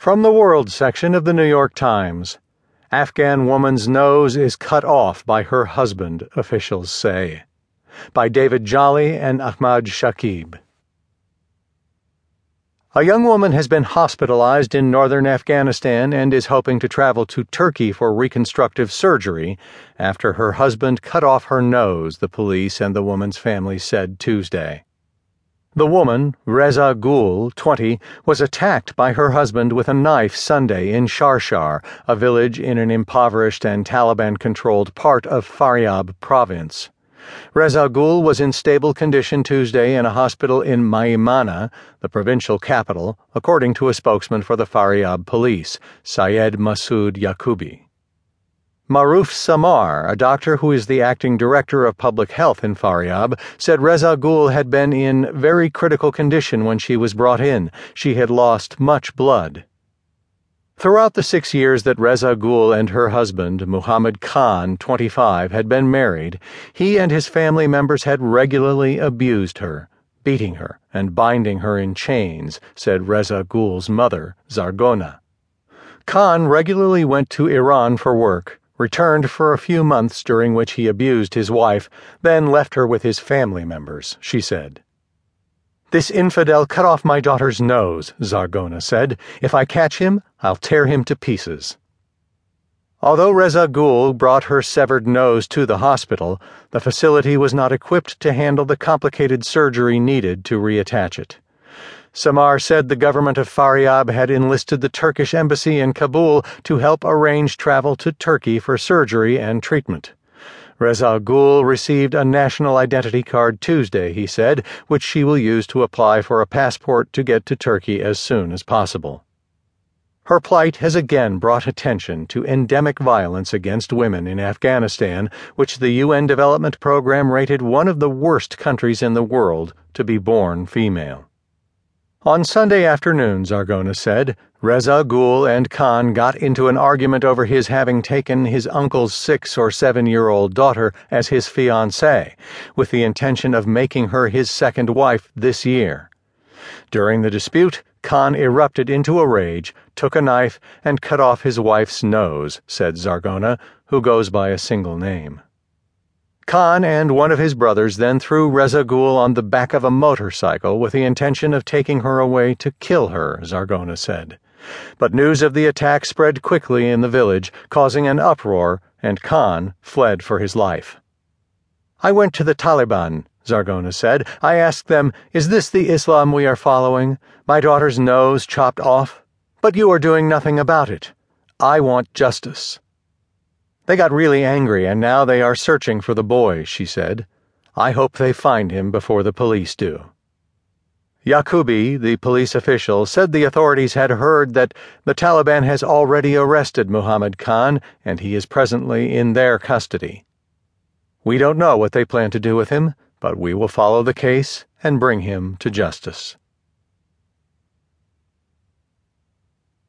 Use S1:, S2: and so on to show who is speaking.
S1: From the World section of the New York Times Afghan woman's nose is cut off by her husband, officials say. By David Jolly and Ahmad Shakib. A young woman has been hospitalized in northern Afghanistan and is hoping to travel to Turkey for reconstructive surgery after her husband cut off her nose, the police and the woman's family said Tuesday. The woman, Reza Gul, 20, was attacked by her husband with a knife Sunday in Sharshar, a village in an impoverished and Taliban controlled part of Faryab province. Reza Gul was in stable condition Tuesday in a hospital in Maimana, the provincial capital, according to a spokesman for the Faryab police, Syed Masood Yakubi. Maruf Samar, a doctor who is the acting director of public health in Faryab, said Reza Gul had been in very critical condition when she was brought in. She had lost much blood. Throughout the six years that Reza Gul and her husband, Muhammad Khan, 25, had been married, he and his family members had regularly abused her, beating her and binding her in chains, said Reza Gul's mother, Zargona. Khan regularly went to Iran for work returned for a few months during which he abused his wife, then left her with his family members, she said. This infidel cut off my daughter's nose, Zargona said. If I catch him, I'll tear him to pieces. Although Reza Gul brought her severed nose to the hospital, the facility was not equipped to handle the complicated surgery needed to reattach it. Samar said the government of Faryab had enlisted the Turkish embassy in Kabul to help arrange travel to Turkey for surgery and treatment. Reza Gul received a national identity card Tuesday, he said, which she will use to apply for a passport to get to Turkey as soon as possible. Her plight has again brought attention to endemic violence against women in Afghanistan, which the UN Development Program rated one of the worst countries in the world to be born female. On Sunday afternoons, Zargona said, Reza Gul and Khan got into an argument over his having taken his uncle's six or seven year old daughter as his fiancée, with the intention of making her his second wife this year. During the dispute, Khan erupted into a rage, took a knife, and cut off his wife's nose, said Zargona, who goes by a single name. Khan and one of his brothers then threw Reza Gul on the back of a motorcycle with the intention of taking her away to kill her, Zargona said. But news of the attack spread quickly in the village, causing an uproar, and Khan fled for his life. I went to the Taliban, Zargona said. I asked them, Is this the Islam we are following? My daughter's nose chopped off? But you are doing nothing about it. I want justice. They got really angry and now they are searching for the boy, she said. I hope they find him before the police do. Yakubi, the police official, said the authorities had heard that the Taliban has already arrested Muhammad Khan and he is presently in their custody. We don't know what they plan to do with him, but we will follow the case and bring him to justice.